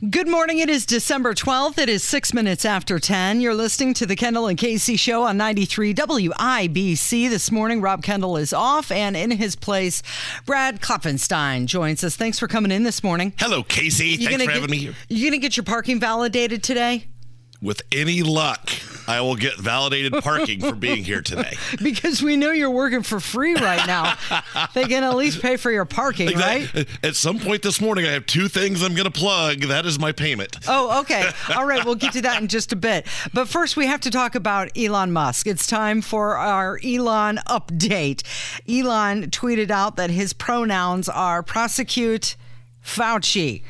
Good morning. It is December 12th. It is six minutes after 10. You're listening to the Kendall and Casey show on 93 WIBC. This morning, Rob Kendall is off, and in his place, Brad Klopfenstein joins us. Thanks for coming in this morning. Hello, Casey. Thanks for get, having me here. You going to get your parking validated today? With any luck, I will get validated parking for being here today. because we know you're working for free right now. they can at least pay for your parking, right? At some point this morning, I have two things I'm going to plug. That is my payment. Oh, okay. All right. We'll get to that in just a bit. But first, we have to talk about Elon Musk. It's time for our Elon update. Elon tweeted out that his pronouns are prosecute Fauci.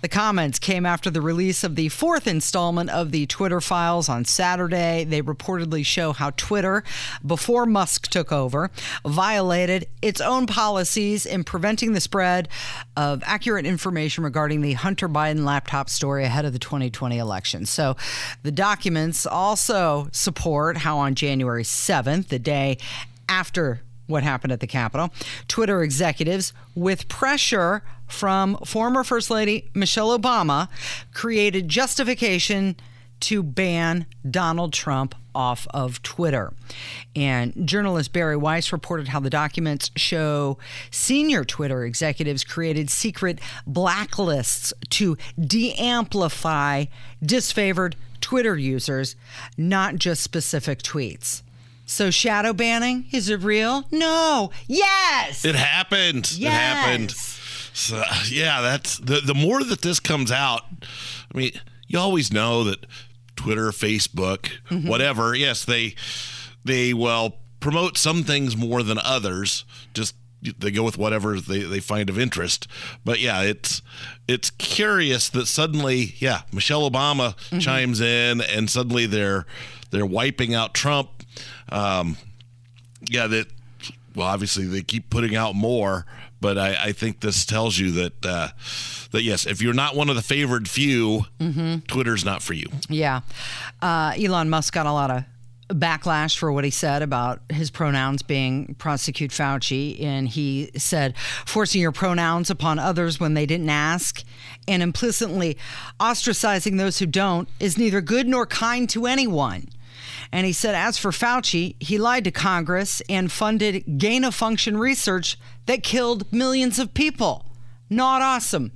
The comments came after the release of the fourth installment of the Twitter files on Saturday. They reportedly show how Twitter, before Musk took over, violated its own policies in preventing the spread of accurate information regarding the Hunter Biden laptop story ahead of the 2020 election. So the documents also support how on January 7th, the day after what happened at the Capitol. Twitter executives, with pressure from former First Lady Michelle Obama, created justification to ban Donald Trump off of Twitter. And journalist Bari Weiss reported how the documents show senior Twitter executives created secret blacklists to de amplify disfavored Twitter users, not just specific tweets. So shadow banning is it real? No. Yes. It happened. It happened. So, yeah, that's the the more that this comes out. I mean, you always know that Twitter, Facebook, Mm-hmm. whatever. Yes, they they well promote some things more than others. Just they go with whatever they, they find of interest. But yeah, it's it's curious that suddenly, yeah, Michelle Obama Mm-hmm. chimes in, and suddenly they're they're wiping out Trump. Um, yeah, that well, obviously they keep putting out more, but I, I think this tells you that uh, that yes, if you're not one of the favored few, Twitter's not for you. Yeah. Uh, Elon Musk got a lot of backlash for what he said about his pronouns being prosecute Fauci. And he said, forcing your pronouns upon others when they didn't ask and implicitly ostracizing those who don't is neither good nor kind to anyone. And he said, as for Fauci, he lied to Congress and funded gain of function research that killed millions of people. Not awesome,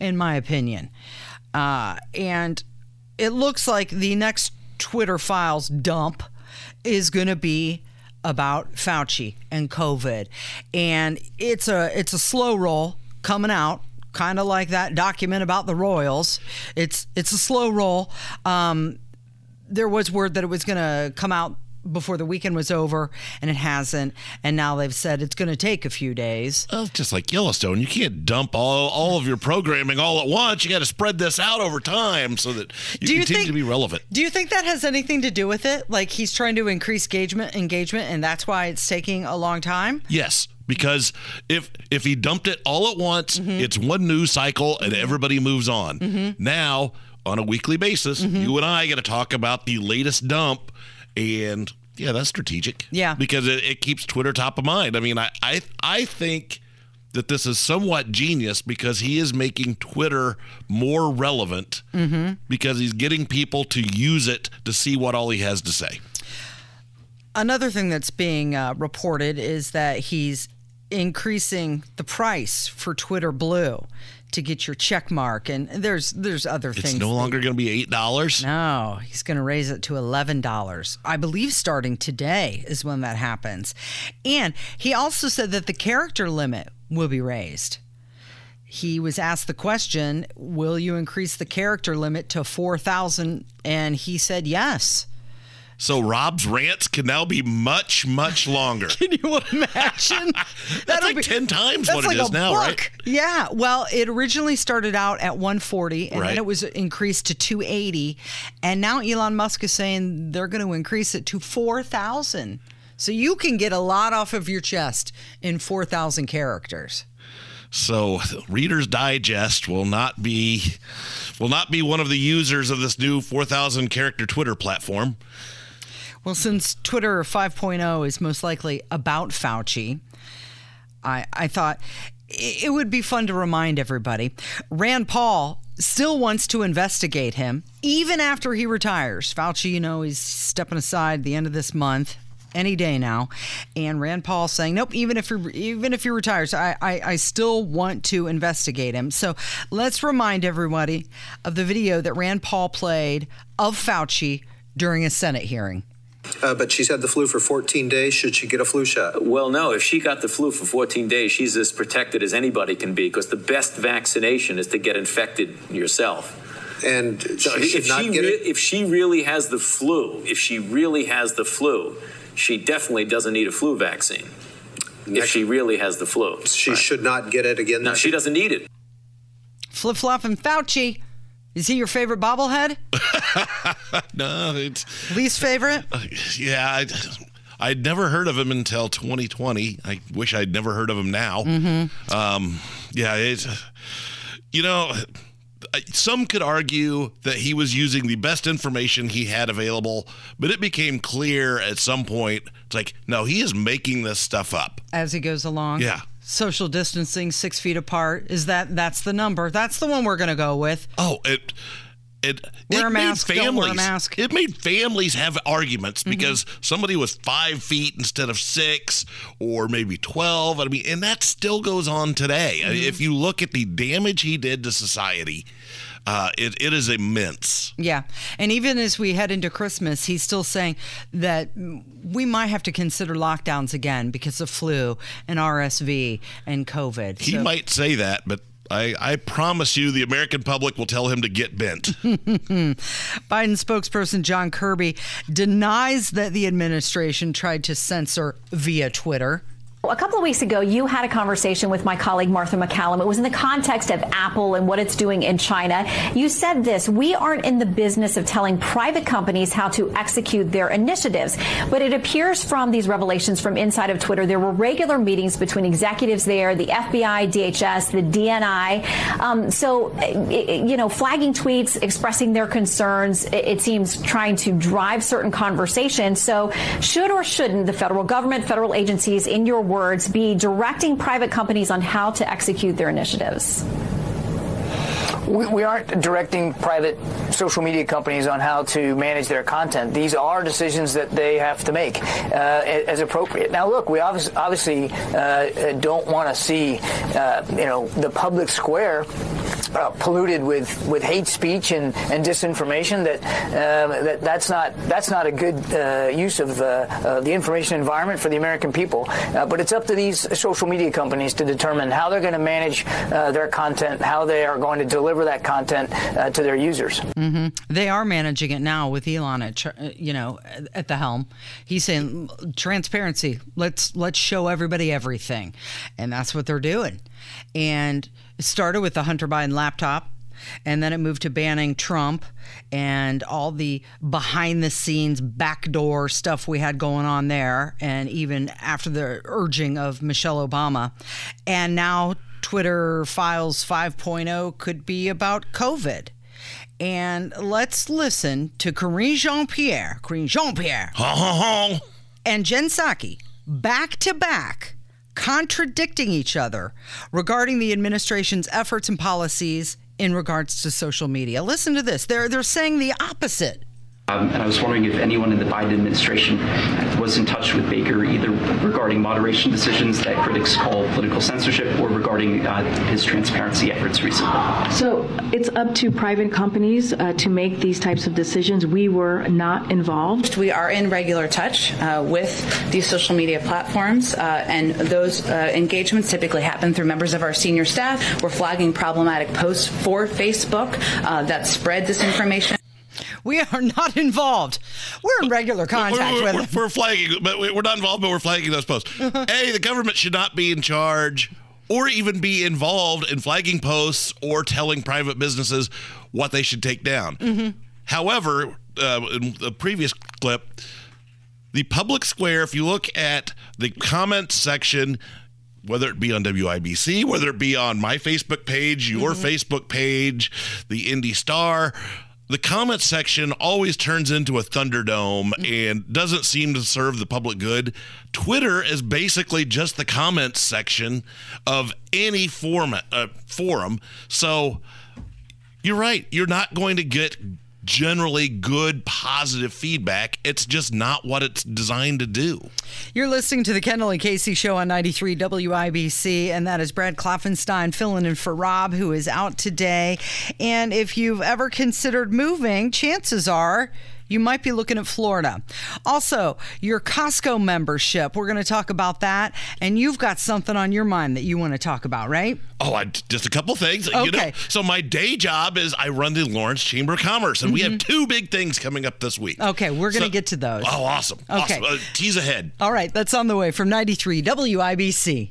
in my opinion. Uh, and it looks like the next Twitter files dump is going to be about Fauci and COVID, and it's a it's a slow roll coming out, kind of like that document about the Royals. It's it's a slow roll. Um, there was word that it was going to come out before the weekend was over, and it hasn't. And now they've said it's going to take a few days. Well, just like Yellowstone, you can't dump all, all of your programming all at once. You got to spread this out over time so that you Do you continue think- to be relevant. Do you think that has anything to do with it? Like he's trying to increase engagement, engagement, and that's why it's taking a long time. Yes, because if if he dumped it all at once, mm-hmm. it's one news cycle and everybody moves on. Mm-hmm. Now, on a weekly basis, you and I got to talk about the latest dump, and yeah, that's strategic. Yeah. because it, it keeps Twitter top of mind. I mean, I I I think that this is somewhat genius because he is making Twitter more relevant because he's getting people to use it to see what all he has to say. Another thing that's being uh, reported is that he's increasing the price for Twitter Blue to get your check mark, and there's there's other It's things. It's no longer going to be eight dollars. No, he's going to raise it to $11. I believe starting today is when that happens. And he also said that the character limit will be raised. He was asked the question, Will you increase the character limit to 4,000? And he said yes. So Rob's rants can now be much, much longer. Can you imagine? That's like be- 10 times what like it is now, book. right? Yeah. Well, it originally started out at 140 and Right. then it was increased to 280. And now Elon Musk is saying they're going to increase it to 4,000. So you can get a lot off of your chest in 4,000 characters. So Reader's Digest will not be will not be one of the users of this new 4,000 character Twitter platform. Well, since Twitter 5.0 is most likely about Fauci, I, I thought it would be fun to remind everybody. Rand Paul still wants to investigate him even after he retires. Fauci, you know, he's stepping aside the end of this month. Any day now, and Rand Paul saying, "Nope. Even if he even if he retires, I, I I still want to investigate him." So let's remind everybody of the video that Rand Paul played of Fauci during a Senate hearing. Uh, but she's had the flu for 14 days. Should she get a flu shot? Well, no. If she got the flu for 14 days, she's as protected as anybody can be because the best vaccination is to get infected yourself. And so she if, she re- if she really has the flu, if she really has the flu, she definitely doesn't need a flu vaccine. Next, if she really has the flu, she right. should not get it again. No, she doesn't need it. Flip flopping Fauci. Is he your favorite bobblehead? no, it's least favorite. Uh, yeah, I, I'd never heard of him until 2020. I wish I'd never heard of him now. Mm-hmm. Um, yeah, it's you know, some could argue that he was using the best information he had available, but it became clear at some point. It's like, no, he is making this stuff up as he goes along. Yeah social distancing, six feet apart. Is that that's the number? That's the one we're going to go with. Oh, it. It, wear it a mask. Families, a mask. It made families have arguments mm-hmm. because somebody was five feet instead of six, or maybe twelve. I mean, and that still goes on today. Mm-hmm. If you look at the damage he did to society, uh, it, it is immense. Yeah. And even as we head into Christmas, he's still saying that we might have to consider lockdowns again because of flu and RSV and COVID. He so. might say that, but I, I, promise you the American public will tell him to get bent. Biden spokesperson John Kirby denies that the administration tried to censor via Twitter. A couple of weeks ago, you had a conversation with my colleague Martha MacCallum. It was in the context of Apple and what it's doing in China. You said this We aren't in the business of telling private companies how to execute their initiatives. But it appears from these revelations from inside of Twitter, there were regular meetings between executives there, the FBI, DHS, the DNI. Um, so, you know, flagging tweets, expressing their concerns, it seems trying to drive certain conversations. So, should or shouldn't the federal government, federal agencies, in your work, words, be directing private companies on how to execute their initiatives? We, we, aren't directing private social media companies on how to manage their content. These are decisions that they have to make uh, as appropriate. Now, look, we obviously, uh, don't want to see, uh, you know, the public square uh, polluted with, with hate speech and, and disinformation. That, uh, that that's not that's not a good uh, use of the the information environment for the American people. but it's up to these social media companies to determine how they're going to manage their content, how they are going to deliver that content uh, to their users. Mm-hmm. They are managing it now with Elon at uh, you know at the helm. He's saying transparency. Let's let's show everybody everything, and that's what they're doing. And it started with the Hunter Biden laptop. And then it moved to banning Trump and all the behind the scenes backdoor stuff we had going on there. And even after the urging of Michelle Obama. And now Twitter Files 5.0 could be about COVID. And let's listen to Karine Jean Pierre, Karine Jean Pierre, and Jen Psaki back to back contradicting each other regarding the administration's efforts and policies in regards to social media. Listen to this. They're they're saying the opposite. Um, and I was wondering if anyone in the Biden administration was in touch with Baker either regarding moderation decisions that critics call political censorship or regarding uh, his transparency efforts recently. So it's up to private companies uh, to make these types of decisions. We were not involved. We are in regular touch uh, with these social media platforms, uh, and those uh, engagements typically happen through members of our senior staff. We're flagging problematic posts for Facebook uh, that spread disinformation. We are not involved. We're in regular contact we're, we're, with we're, we're, flagging, but we're not involved, but we're flagging those posts. a, the government should not be in charge or even be involved in flagging posts or telling private businesses what they should take down. Mm-hmm. However, uh, in the previous clip, the public square, if you look at the comment section, whether it be on WIBC, whether it be on my Facebook page, your Mm-hmm. Facebook page, the Indy Star, the comment section always turns into a thunderdome and doesn't seem to serve the public good. Twitter is basically just the comments section of any format, uh, forum. So you're right. You're not going to get generally good, positive feedback. It's just not what it's designed to do. You're listening to the Kendall and Casey show on 93 WIBC, and that is Brad Klopfenstein filling in for Rob, who is out today. And if you've ever considered moving, chances are you might be looking at Florida. Also, your Costco membership. We're going to talk about that. And you've got something on your mind that you want to talk about, right? Oh, I, just a couple things. You know, Okay. so my day job is I run the Lawrence Chamber of Commerce, and we have two big things coming up this week. Mm-hmm. Okay, we're going to So- get to those. Oh, awesome! Okay. Awesome. Uh, tease ahead. All right, that's on the way from 93 WIBC.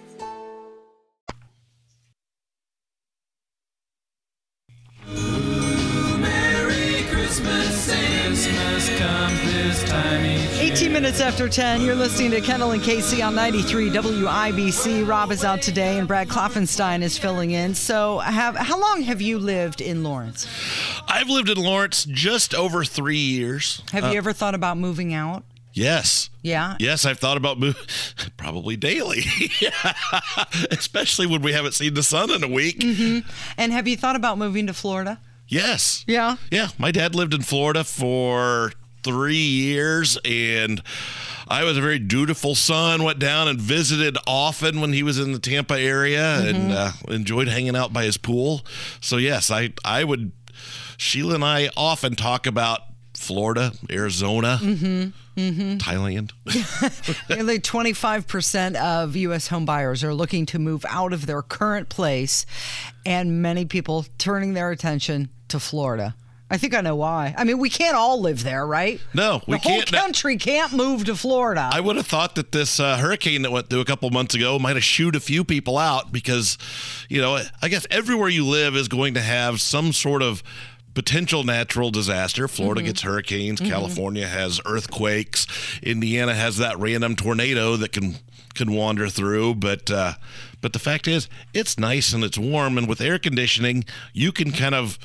18 minutes after 10, you're listening to Kendall and Casey on 93 WIBC. Rob is out today and Brad Klopfenstein is filling in. So, have how long have you lived in Lawrence? I've lived in Lawrence just over three years. Have Uh, you ever thought about moving out? Yes. Yeah. Yes, I've thought about moving probably daily, especially when we haven't seen the sun in a week. hmm And have you thought about moving to Florida? Yes. Yeah. Yeah. My dad lived in Florida for three years, and I was a very dutiful son. Went down and visited often when he was in the Tampa area, and uh, enjoyed hanging out by his pool. So yes, I I would. Sheila and I often talk about Florida, Arizona, Mm-hmm. Mm-hmm. Thailand. Nearly 25% of U.S. home buyers are looking to move out of their current place, and many people turning their attention to Florida. I think I know why. I mean, we can't all live there, right? No, we can't. the whole can't. country can't move to Florida. I would have thought that this uh, hurricane that went through a couple months ago might have shooed a few people out because, you know, I guess everywhere you live is going to have some sort of potential natural disaster. Florida Mhm. gets hurricanes, Mhm. California has earthquakes, Indiana has that random tornado that can can wander through, but uh, but the fact is it's nice and it's warm and with air conditioning, you can kind of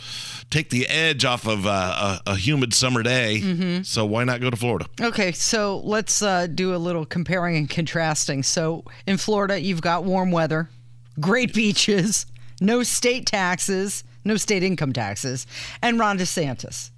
take the edge off of uh, a, a humid summer day. Mhm. So why not go to Florida? Okay, so let's uh, do a little comparing and contrasting. So in Florida, you've got warm weather, great beaches, no state taxes, no state income taxes, and Ron DeSantis.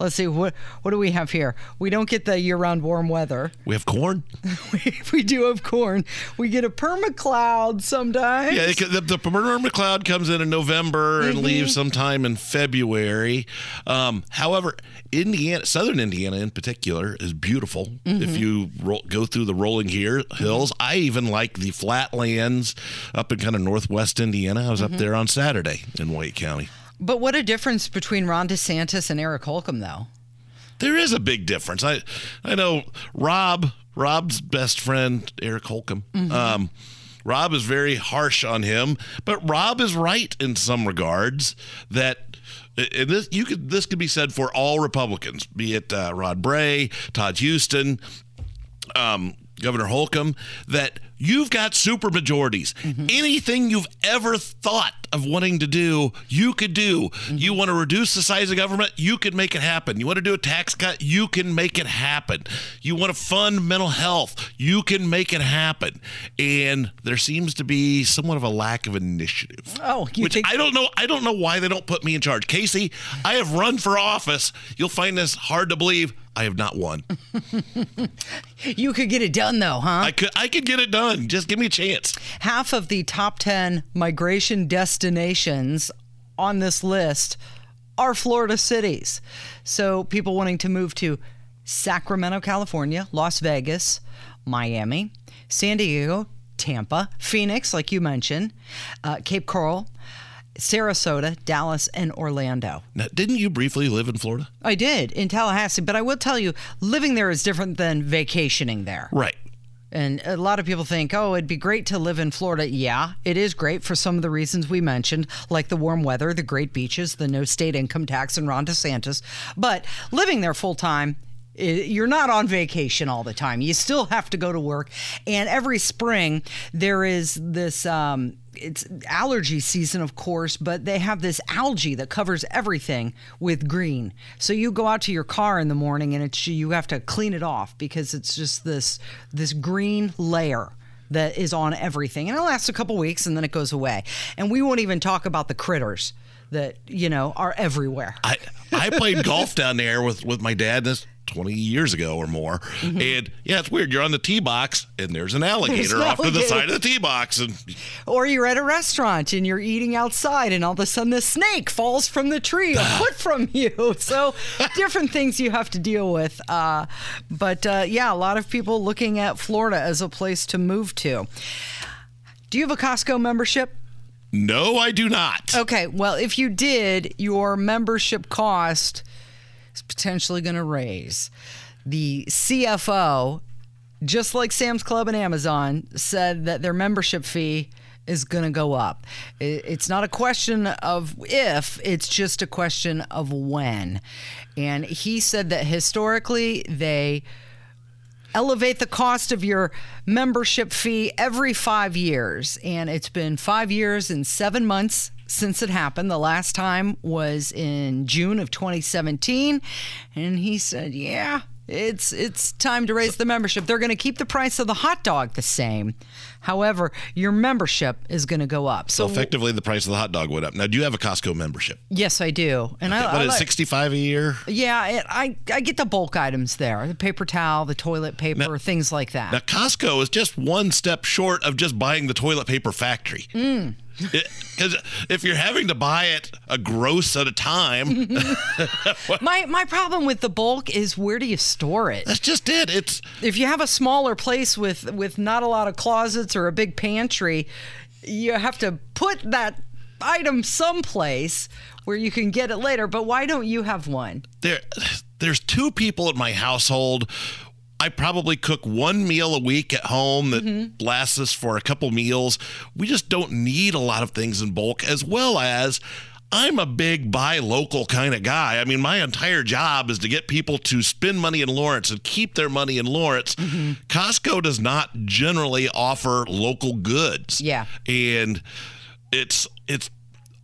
Let's see what what do we have here? We don't get the year-round warm weather. We have corn. we, we do have corn. We get a permacloud sometimes. Yeah, the, the permanent cloud comes in in November and Mhm. leaves sometime in February. Um, however, Indiana, southern Indiana in particular, is beautiful. Mhm. If you ro- go through the rolling here, hills, I even like the flatlands up in kind of northwest Indiana. I was Mhm. up there on Saturday in White County. But what a difference between Ron DeSantis and Eric Holcomb, though. There is a big difference. I I know Rob, Rob's best friend, Eric Holcomb. Mhm. Um, Rob is very harsh on him, but Rob is right in some regards that and this you could this could be said for all Republicans, be it uh, Rod Bray, Todd Huston, um, Governor Holcomb, that you've got super majorities. Mm-hmm. Anything you've ever thought of wanting to do, you could do. Mm-hmm. You want to reduce the size of government, you can make it happen. You want to do a tax cut, you can make it happen. You want to fund mental health, you can make it happen. And there seems to be somewhat of a lack of initiative. Oh, you which I don't know. I don't know why they don't put me in charge. Casey, I have run for office. You'll find this hard to believe. I have not won. You could get it done, though, huh? I could I could get it done. Just give me a chance. half of the top 10 migration destinations on this list are Florida cities. So people wanting to move to Sacramento, California, Las Vegas, Miami, San Diego, Tampa, Phoenix, like you mentioned, uh, Cape Coral, Sarasota, Dallas, and Orlando. Now, didn't you briefly live in Florida? I did in Tallahassee, but I will tell you, living there is different than vacationing there. Right. And a lot of people think, oh, it'd be great to live in Florida. Yeah, it is great for some of the reasons we mentioned, like the warm weather, the great beaches, the no state income tax, and Ron DeSantis. But living there full time, you're not on vacation all the time. You still have to go to work. And every spring, there is this. Um, it's allergy season, of course, but they have this algae that covers everything with green. So you go out to your car in the morning and it's you have to clean it off because it's just this this green layer that is on everything. And it lasts a couple weeks and then it goes away. And we won't even talk about the critters that, you know, are everywhere. I I played golf down there with with my dad this 20 years ago or more. And yeah, it's weird. You're on the tee box and there's an alligator an off to the side of the tee box and Or you're at a restaurant and you're eating outside, and all of a sudden the snake falls from the tree a foot from you. So, different things you have to deal with. Uh, but uh, yeah, a lot of people looking at Florida as a place to move to. Do you have a Costco membership? no, I do not. Okay, well, if you did, your membership cost is potentially going to raise. The CFO, just like Sam's Club and Amazon, said that their membership fee is going to go up. It's not a question of if, it's just a question of when. And he said that historically they elevate the cost of your membership fee every five years. And it's been five years and seven months since it happened. The last time was in June of 2017. And he said, yeah. It's it's time to raise the membership. They're going to keep the price of the hot dog the same. However, your membership is going to go up. So So, effectively, the price of the hot dog went up. Now, do you have a Costco membership? yes, I do. And I, What I is like- 65 a year? yeah, it, I I get the bulk items there: the paper towel, the toilet paper, things like that. Now, Costco is just one step short of just buying the toilet paper factory. Mm. Because if you're having to buy it a gross at a time, My my problem with the bulk is where do you store it? That's just it. It's if you have a smaller place with with not a lot of closets or a big pantry, you have to put that item someplace where you can get it later. But why don't you have one? there, there's two people in my household. I probably cook one meal a week at home that Mm-hmm. lasts us for a couple meals. We just don't need a lot of things in bulk, as well as I'm a big buy local kind of guy. I mean, my entire job is to get people to spend money in Lawrence and keep their money in Lawrence. Mm-hmm. Costco does not generally offer local goods. Yeah. And it's it's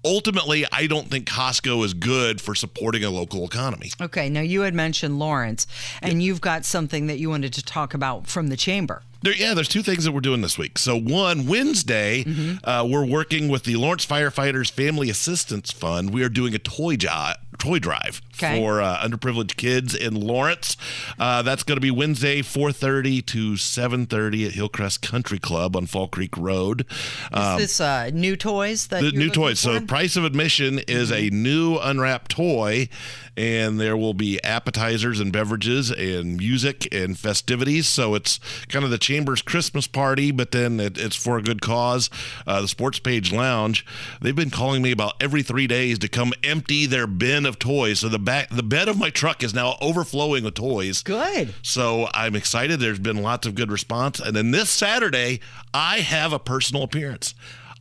ultimately I don't think Costco is good for supporting a local economy. Okay, now you had mentioned Lawrence, and you've got something that you wanted to talk about from the chamber. There, yeah, there's two things that we're doing this week. So, one, Wednesday, uh, we're working with the Lawrence Firefighters Family Assistance Fund. We are doing a toy job. Toy drive Okay. for uh, underprivileged kids in Lawrence. Uh, that's going to be Wednesday, 4:30 to 7:30 at Hillcrest Country Club on Fall Creek Road. Is this uh, new toys that Um, the new toys. So the price of admission is a new unwrapped toy, and there will be appetizers and beverages and music and festivities. So it's kind of the chamber's Christmas party, but then it, it's for a good cause. Uh, the Sports Page Lounge. They've been calling me about every three days to come empty their bin of toys. So the back the bed of my truck is now overflowing with toys. Good. So I'm excited. There's been lots of good response. And then this Saturday, I have a personal appearance.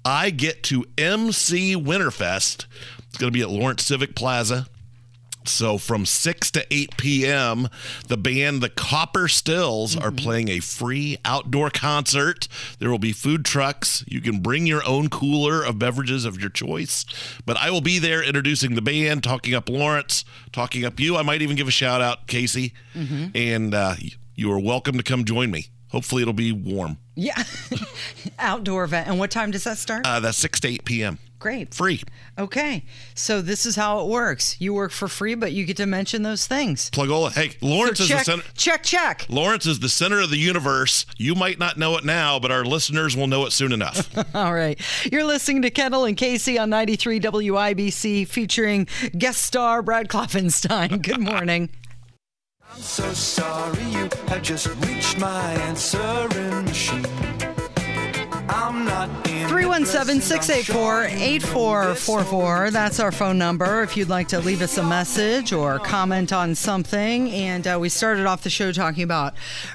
I get to MC Winterfest. It's going to be at Lawrence Civic Plaza. So from 6 to 8 p.m., the band The Copper Stills are playing a free outdoor concert. There will be food trucks. You can bring your own cooler of beverages of your choice. But I will be there introducing the band, talking up Lawrence, talking up you. I might even give a shout out, Casey. And uh, you are welcome to come join me. Hopefully, it'll be warm. Yeah. Outdoor event. And what time does that start? Uh, that's 6 to 8 p.m. Great. Free. Okay. So this is how it works. You work for free, but you get to mention those things. Plugola. Hey, Lawrence So is the center. check, check. Lawrence is the center of the universe. You might not know it now, but our listeners will know it soon enough. All right. You're listening to Kendall and Casey on 93 WIBC featuring guest star Brad Klopfenstein. Good morning. I'm so sorry you have just reached my answering machine. I'm not 317 684 8444. That's our phone number if you'd like to leave us a message or comment on something. And uh, we started off the show talking about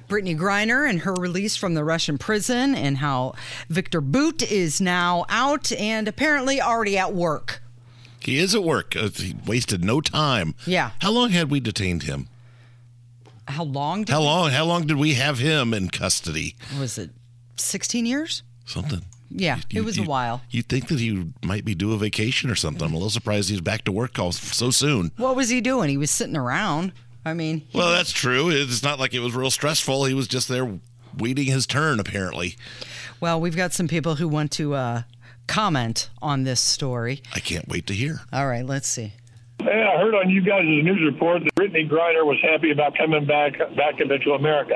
Brittney Griner and her release from the Russian prison and how Viktor Bout is now out and apparently already at work. He is at work. Uh, he wasted no time. Yeah. How long had we detained him? How long? Did How long? How long did we have him in custody? Was it 16 years? Something. Yeah, You- it was you- a while. You'd think that he might be due a vacation or something. I'm a little surprised he's back to work all so soon. What was he doing? He was sitting around. I mean, Well, that's true. It's not like it was real stressful. He was just there waiting his turn, apparently. well, we've got some people who want to uh, comment on this story. I can't wait to hear. All right, let's see. Hey, I heard on you guys' news report that Brittney Griner was happy about coming back back into America.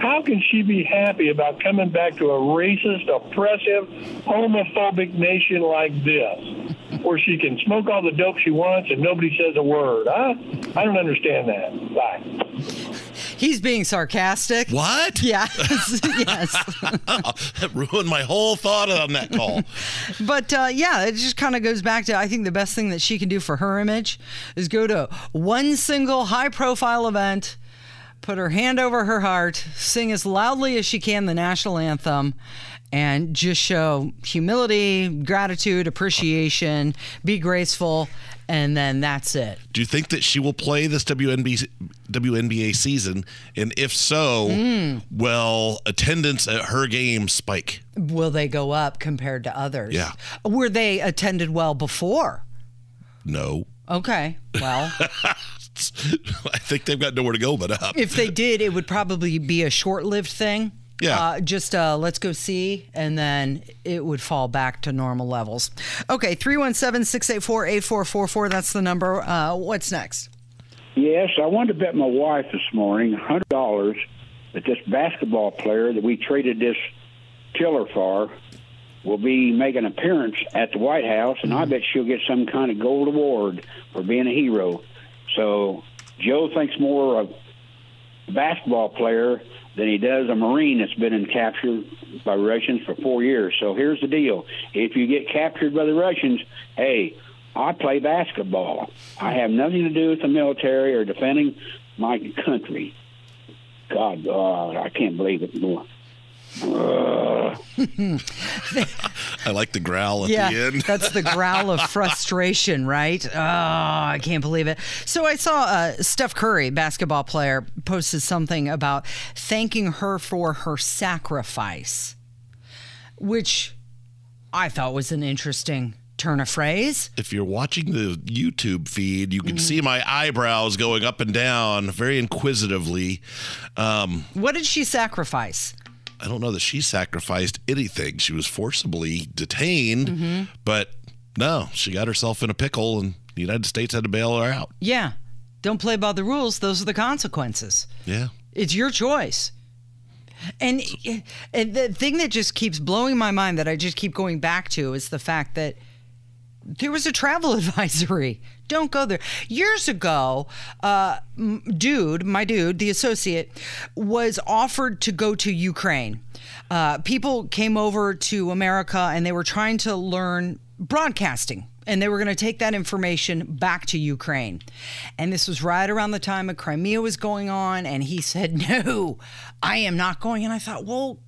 How can she be happy about coming back to a racist, oppressive, homophobic nation like this, where she can smoke all the dope she wants and nobody says a word? Huh? I don't understand that. Bye. He's being sarcastic. What? Yeah. yes. that ruined my whole thought on that call. But uh, yeah, it just kind of goes back to I think the best thing that she can do for her image is go to one single high profile event, put her hand over her heart, sing as loudly as she can the national anthem, and just show humility, gratitude, appreciation, be graceful, and then that's it. Do you think that she will play this WNB, WNBA season? And if so, Mm. will attendance at her game spike? Will they go up compared to others? Yeah. Were they attended well before? No. Okay. Well, I think they've got nowhere to go but up. if they did, it would probably be a short-lived thing. Yeah. Uh, just uh, let's go see, and then it would fall back to normal levels. Okay, 317 684 8444. That's the number. Uh, what's next? Yes, I wanted to bet my wife this morning hundred dollars that this basketball player that we traded this killer for will be making an appearance at the White House, and I bet she'll get some kind of gold award for being a hero. So Joe thinks more of a basketball player than he does a Marine that's been in captured by Russians for four years. So here's the deal: if you get captured by the Russians, hey, I play basketball. I have nothing to do with the military or defending my country. God, uh, I can't believe it more. Uh, I like the growl at yeah, the end. that's the growl of frustration, right? Oh, I can't believe it. So I saw uh, Steph Curry, basketball player, posted something about thanking her for her sacrifice, which I thought was an interesting turn of phrase. if you're watching the YouTube feed, you can Mm-hmm. see my eyebrows going up and down very inquisitively. Um, What did she sacrifice? I don't know that she sacrificed anything. She was forcibly detained, Mm-hmm. but no, she got herself in a pickle, and the United States had to bail her out. Yeah, don't play by the rules. Those are the consequences. Yeah. It's your choice. And, and the thing that just keeps blowing my mind that I just keep going back to is the fact that there was a travel advisory. Don't go there. Years ago, uh, dude, my dude, the associate, was offered to go to Ukraine. Uh, people came over to America and they were trying to learn broadcasting. And they were going to take that information back to Ukraine. And this was right around the time of Crimea was going on. And he said, No, I am not going. And I thought, Well,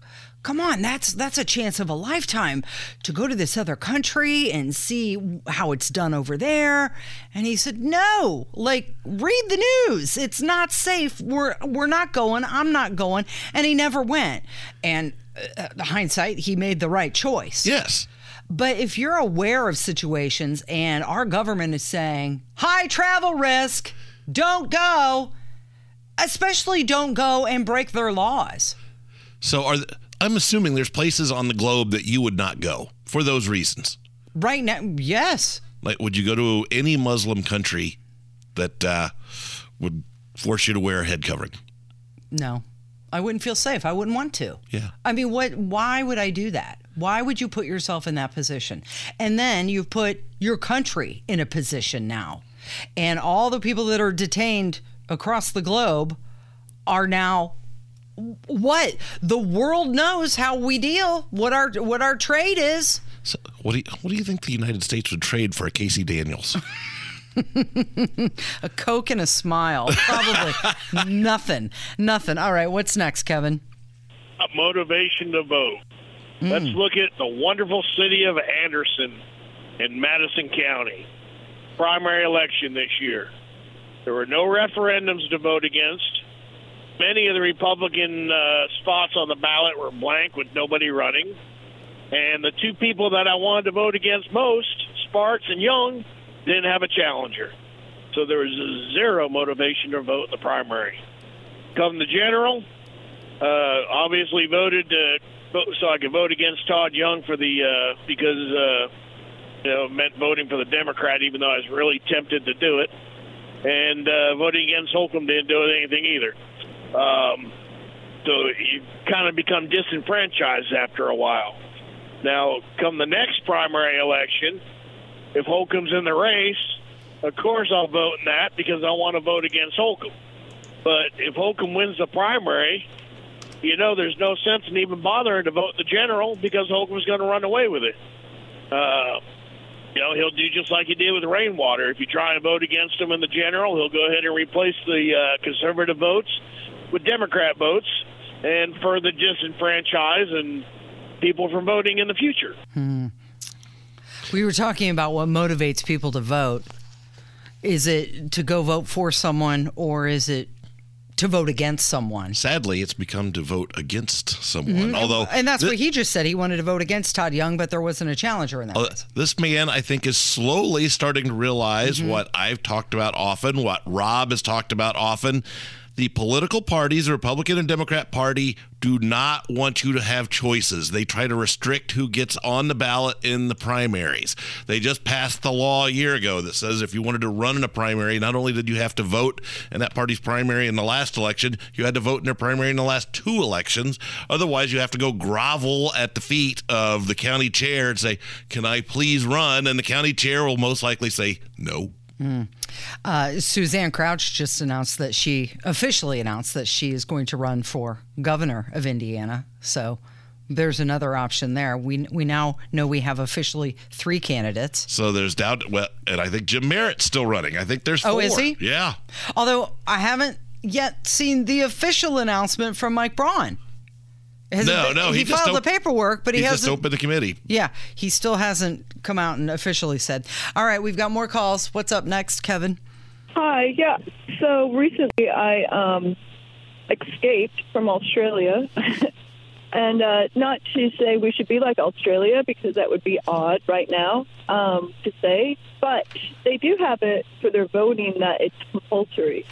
come on that's that's a chance of a lifetime to go to this other country and see how it's done over there. And he said no like read the news. It's not safe. We're we're not going. I'm not going. And he never went. And uh, the hindsight he made the right choice. Yes. But if you're aware of situations and our government is saying high travel risk don't go especially don't go and break their laws. So are th- I'm assuming there's places on the globe that you would not go for those reasons. right now yes Like, would you go to any Muslim country that uh, would force you to wear a head covering? No, I wouldn't feel safe. I wouldn't want to. Yeah. I mean, what? Why would I do that? Why would you put yourself in that position? And then you've put your country in a position now, and all the people that are detained across the globe are now What the world knows how we deal, what our what our trade is. So what do you, what do you think the United States would trade for a Casey Daniels? a Coke and a smile. Probably nothing. Nothing. All right, what's next, Kevin? A motivation to vote. Let's mm. look at the wonderful city of Anderson in Madison County. Primary election this year. There were no referendums to vote against. Many of the Republican uh, spots on the ballot were blank with nobody running. And the two people that I wanted to vote against most, Spartz and Young, didn't have a challenger. So there was zero motivation to vote in the primary. Come the general, uh, obviously voted to, so I could vote against Todd Young for the uh, because uh, you know meant voting for the Democrat, even though I was really tempted to do it. And uh, voting against Holcomb didn't do anything either. Um, so you kind of become disenfranchised after a while. Now, come the next primary election, if Holcomb's in the race, of course I'll vote in that because I want to vote against Holcomb. But if Holcomb wins the primary, you know there's no sense in even bothering to vote the general because Holcomb's going to run away with it. Uh, you know, he'll do just like he did with Rainwater. If you try and vote against him in the general, he'll go ahead and replace the uh, conservative votes with Democrat votes and further disenfranchise and people from voting in the future. Hmm. We were talking about what motivates people to vote. Is it to go vote for someone or is it to vote against someone? Sadly, it's become to vote against someone. Mhm. Although, and that's thi- what he just said. He wanted to vote against Todd Young, but there wasn't a challenger in that. Uh, this man, I think, is slowly starting to realize Mm-hmm. what I've talked about often, what Rob has talked about often. The political parties, the Republican and Democrat Party, do not want you to have choices. They try to restrict who gets on the ballot in the primaries. They just passed the law a year ago that says if you wanted to run in a primary, not only did you have to vote in that party's primary in the last election, you had to vote in their primary in the last two elections. Otherwise, you have to go grovel at the feet of the county chair and say, Can I please run? And the county chair will most likely say, No. Mm. Uh, Suzanne Crouch just announced that she officially announced that she is going to run for governor of Indiana. So there's another option there. We we now know we have officially three candidates. So there's doubt. Well, and I think Jim Merritt's still running. I think there's four. Oh, is he? Yeah. Although I haven't yet seen the official announcement from Mike Braun. Has No, it- no, he, he just filed the paperwork, but he, he just hasn't. Just opened the committee. Yeah, he still hasn't come out and officially said. All right, we've got more calls. What's up next, Kevin? Hi, yeah. So recently I um, escaped from Australia. and uh, not to say we should be like Australia because that would be odd right now um, to say, but they do have it for their voting that it's compulsory,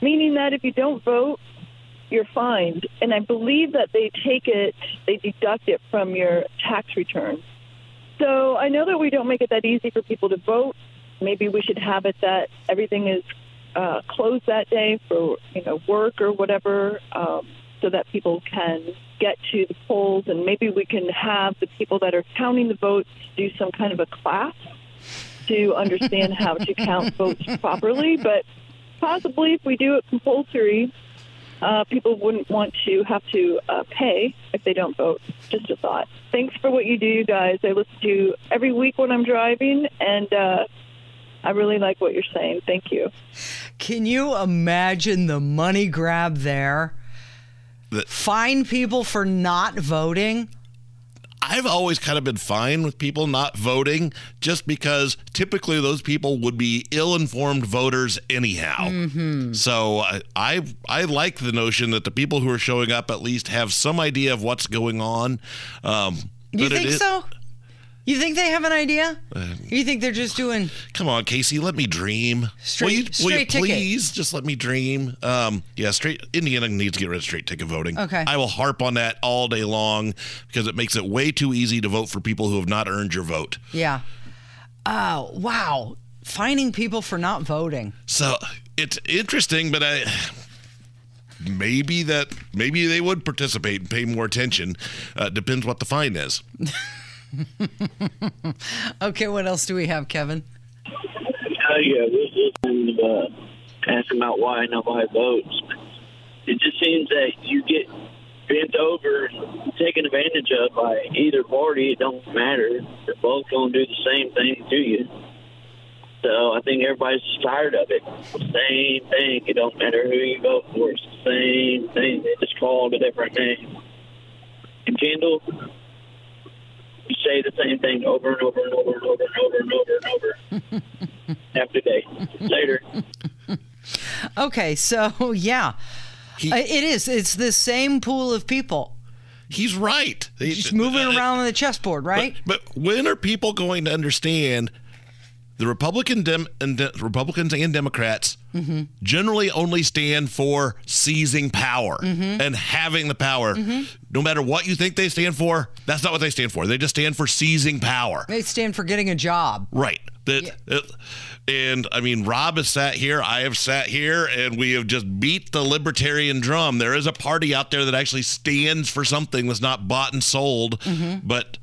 meaning that if you don't vote, you're fined. And I believe that they take it, they deduct it from your tax return. So I know that we don't make it that easy for people to vote. Maybe we should have it that everything is uh, closed that day for you know work or whatever, um, so that people can get to the polls, and maybe we can have the people that are counting the votes do some kind of a class to understand how to count votes properly. But possibly, if we do it compulsory, uh, people wouldn't want to have to uh, pay if they don't vote. Just a thought. Thanks for what you do, you guys. I listen to you every week when I'm driving, and uh, I really like what you're saying. Thank you. Can you imagine the money grab there? Fine people for not voting. I've always kind of been fine with people not voting just because typically those people would be ill-informed voters anyhow. Mhm. So I, I like the notion that the people who are showing up at least have some idea of what's going on. Um, You but think is- so? You think they have an idea? Uh, you think they're just doing? Come on, Casey, let me dream. Straight- will you, will you straight ticket. please just let me dream? Um, yeah, straight Indiana needs to get rid of straight ticket voting. Okay. I will harp on that all day long because it makes it way too easy to vote for people who have not earned your vote. Yeah. Oh wow! Fining people for not voting. So it's interesting, but I maybe that maybe they would participate and pay more attention. Uh, depends what the fine is. okay, what else do we have, Kevin? Uh, yeah, this is uh, asking about why nobody votes. it just seems that you get bent over taken advantage of by either party. It don't matter. They're both going to do the same thing to you. So I think everybody's just tired of it. Same thing. It don't matter who you vote for. It's the same thing. They just call it a different name. And Kendall, say the same thing over and over and over and over and over and over and over every day. Later. Okay, so yeah, Uh, it is. It's the same pool of people. He's right. Just moving around on the chessboard, right? But when are people going to understand the Republican dem- and de- Republicans and Democrats Mm-hmm. generally only stand for seizing power Mhm. and having the power. Mhm. No matter what you think they stand for, that's not what they stand for. They just stand for seizing power. They stand for getting a job. Right. That, it- and I mean, Rob has sat here, I have sat here, and we have just beat the libertarian drum. There is a party out there that actually stands for something that's not bought and sold, Mhm. but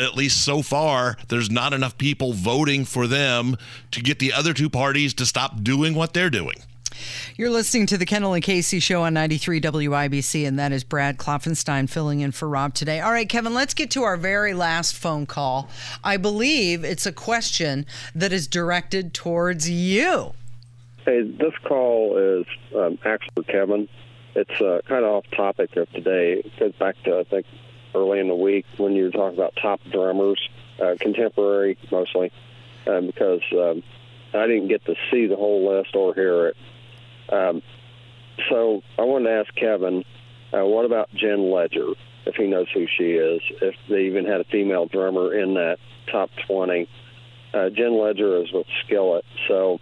at least so far, there's not enough people voting for them to get the other two parties to stop doing what they're doing. You're listening to the Kendall and Casey show on 93 WIBC, and that is Brad Klopfenstein filling in for Rob today. All right, Kevin, let's get to our very last phone call. I believe it's a question that is directed towards you. Hey, this call is um, actually for Kevin. It's uh, kind of off topic of today. It goes back to, I think, early in the week when you were talking about top drummers, uh, contemporary mostly, uh, because um, I didn't get to see the whole list or hear it. Um, so I wanted to ask Kevin, uh, what about Jen Ledger, if he knows who she is, if they even had a female drummer in that top 20? Uh, Jen Ledger is with Skillet, so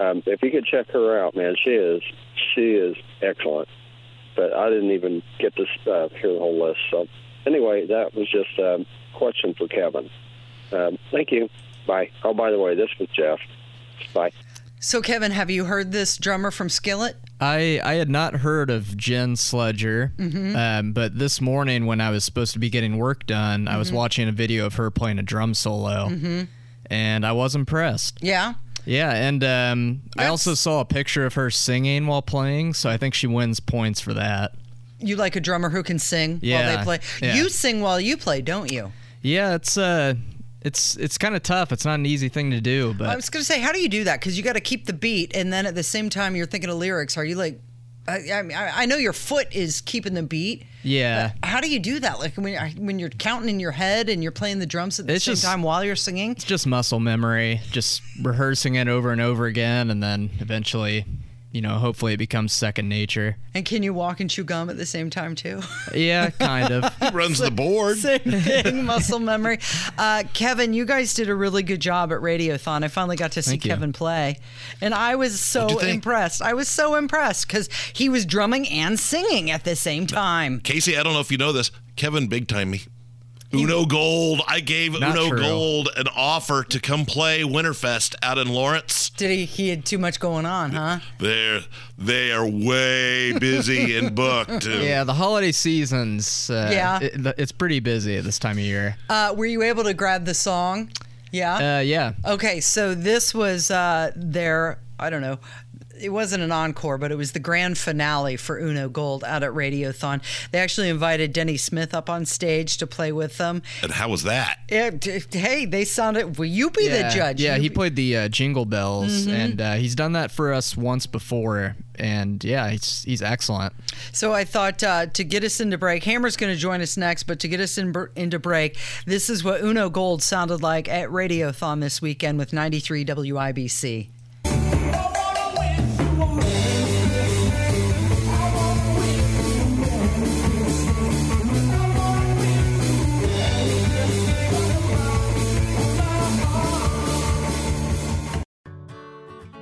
um, if you could check her out, man, she is she is excellent. But I didn't even get to uh, hear the whole list. So anyway, that was just a um, question for Kevin. Um, thank you. Bye. Oh, by the way, this was Jeff. Bye. So, Kevin, have you heard this drummer from Skillet? I, I had not heard of Jen Ledger, Mhm. um, but this morning when I was supposed to be getting work done, I was Mhm. watching a video of her playing a drum solo, Mm-hmm. and I was impressed. Yeah. Yeah, and um, I also saw a picture of her singing while playing, so I think she wins points for that. You like a drummer who can sing while they play. yeah. You sing while you play, don't you? Yeah, it's uh, it's it's kind of tough. It's not an easy thing to do, but I was going to say, how do you do that? Because you got to keep the beat, and then at the same time, you're thinking of lyrics. Are you like, I, I, mean, I I know your foot is keeping the beat. yeah. How do you do that? Like when when you're counting in your head and you're playing the drums at the It's same just- time while you're singing. It's just muscle memory, just rehearsing it over and over again, and then eventually, you know, hopefully it becomes second nature. And can you walk and chew gum at the same time too? Yeah, kind of. runs the board. Same thing, muscle memory. Uh, Kevin, you guys did a really good job at Radiothon. I finally got to see Thank you. Kevin play, and I was so impressed. I was so impressed because he was drumming and singing at the same time. Casey, I don't know if you know this. Kevin big time me. Uno Gold. I gave Not Uno true. Gold an offer to come play Winterfest out in Lawrence. Did he? He had too much going on, huh? They're they are way busy and booked. Yeah, the holiday seasons. Uh, Yeah. it- it's pretty busy at this time of year. Uh, were you able to grab the song? Yeah. Uh, yeah. Okay, so this was uh, their, I don't know, it wasn't an encore, but it was the grand finale for Uno Gold out at Radiothon. They actually invited Denny Smith up on stage to play with them. And how was that? It, hey, they sounded, will you be yeah, the judge? Yeah, You he be- played the uh, Jingle Bells, Mhm. and uh, he's done that for us once before. And yeah, he's he's excellent. So I thought uh, to get us into break, Hammer's going to join us next, but to get us in, into break, this is what Uno Gold sounded like at Radiothon this weekend with 93 WIBC.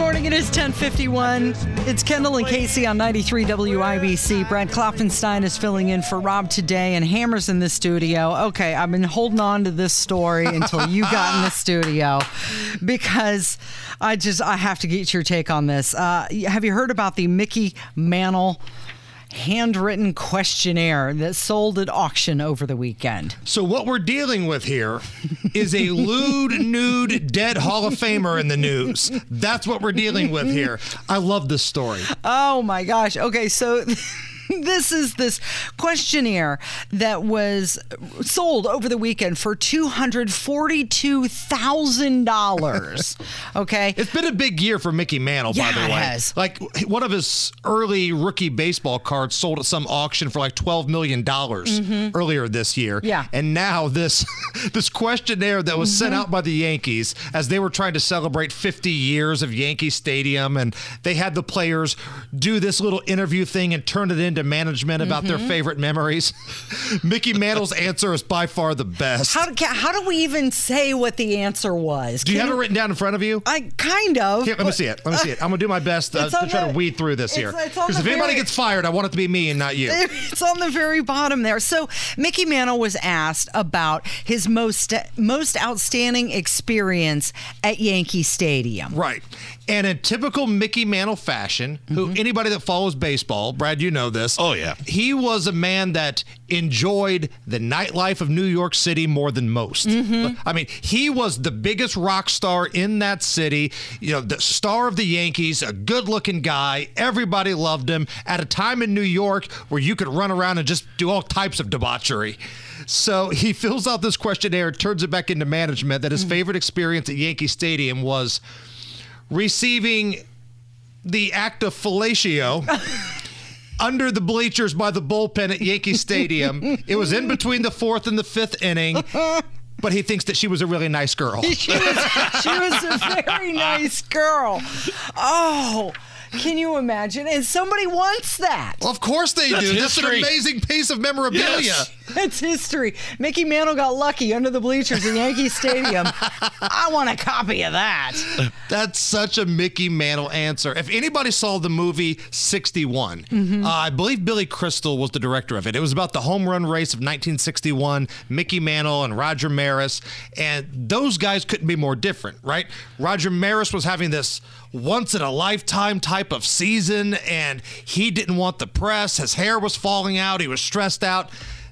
Morning. It is 1051. It's Kendall and Casey on 93 WIBC. Brad Klopfenstein is filling in for Rob today, and Hammer's in the studio. Okay, I've been holding on to this story until you got in the studio because I just I have to get your take on this. Uh, have you heard about the Mickey Mantle? Handwritten questionnaire that sold at auction over the weekend. So what we're dealing with here is a lewd, nude, dead Hall of Famer in the news. That's what we're dealing with here. I love this story. Oh my gosh. Okay, so this is this questionnaire that was sold over the weekend for $242,000. Okay. It's been a big year for Mickey Mantle, Yeah, by the it way. has. Like one of his early rookie baseball cards sold at some auction for like $12 million Mhm. earlier this year. Yeah. And now this this questionnaire that was sent Mhm. out by the Yankees as they were trying to celebrate 50 years of Yankee Stadium and they had the players do this little interview thing and turn it into management about their Mhm. favorite memories. Mickey Mantle's answer is by far the best. How, how do we even say what the answer was? Do you Can have it written down in front of you? I kind of. Here, let me see it. Let me see it. I'm gonna do my best uh, to try the- to weed through this here. Because if anybody gets fired, I want it to be me and not you. It's on the very bottom there. So Mickey Mantle was asked about his most most outstanding experience at Yankee Stadium. Right. And in typical Mickey Mantle fashion, who mm-hmm. anybody that follows baseball, Brad, you know this. Oh, yeah. He was a man that enjoyed the nightlife of New York City more than most. Mm-hmm. I mean, he was the biggest rock star in that city, you know, the star of the Yankees, a good looking guy. Everybody loved him at a time in New York where you could run around and just do all types of debauchery. So he fills out this questionnaire, turns it back into management that his mm-hmm. favorite experience at Yankee Stadium was receiving the act of fellatio under the bleachers by the bullpen at Yankee Stadium. It was in between the fourth and the fifth inning. But he thinks that she was a really nice girl. she was she was a very nice girl. Oh, can you imagine? And somebody wants that. Well, Of course they That's do. That's an amazing piece of memorabilia. Yes. That's history. Mickey Mantle got lucky under the bleachers in Yankee Stadium. I want a copy of that. That's such a Mickey Mantle answer. If anybody saw the movie 61, Mhm. uh, I believe Billy Crystal was the director of it. It was about the home run race of 1961, Mickey Mantle and Roger Maris. And those guys couldn't be more different, right? Roger Maris was having this once in a lifetime type of season, and he didn't want the press. His hair was falling out, he was stressed out.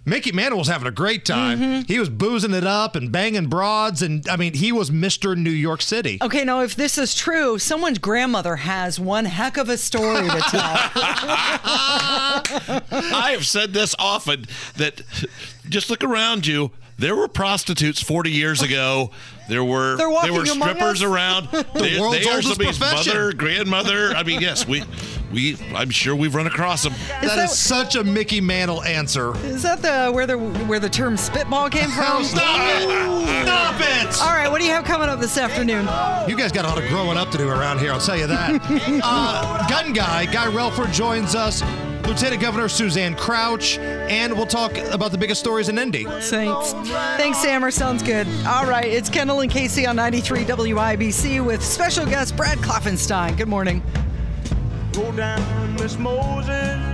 Mickey Mantle was having a great time. Mm-hmm. He was boozing it up and banging broads, and I mean, he was Mr. New York City. Okay, now if this is true, someone's grandmother has one heck of a story to tell. I have said this often that just look around you. There were prostitutes 40 years ago. There were They're walking there were among strippers around. The they, world's they are oldest profession. mother, grandmother. I mean, yes, we we I'm sure we've run across them. That is such a Mickey Mantle answer. Is that the where the where the term spitball came from? Stop it! Stop it! All right, what do you have coming up this afternoon? You guys got a lot of growing up to do around here, I'll tell you that. uh, gun guy, Guy Relford joins us. Lieutenant Governor Suzanne Crouch, and we'll talk about the biggest stories in Indy. Thanks. Thanks, Hammer. Sounds good. All right, it's Kendall and Casey on 93 WIBC with special guest Brad Klopfenstein. Good morning. Go down, Miss Moses.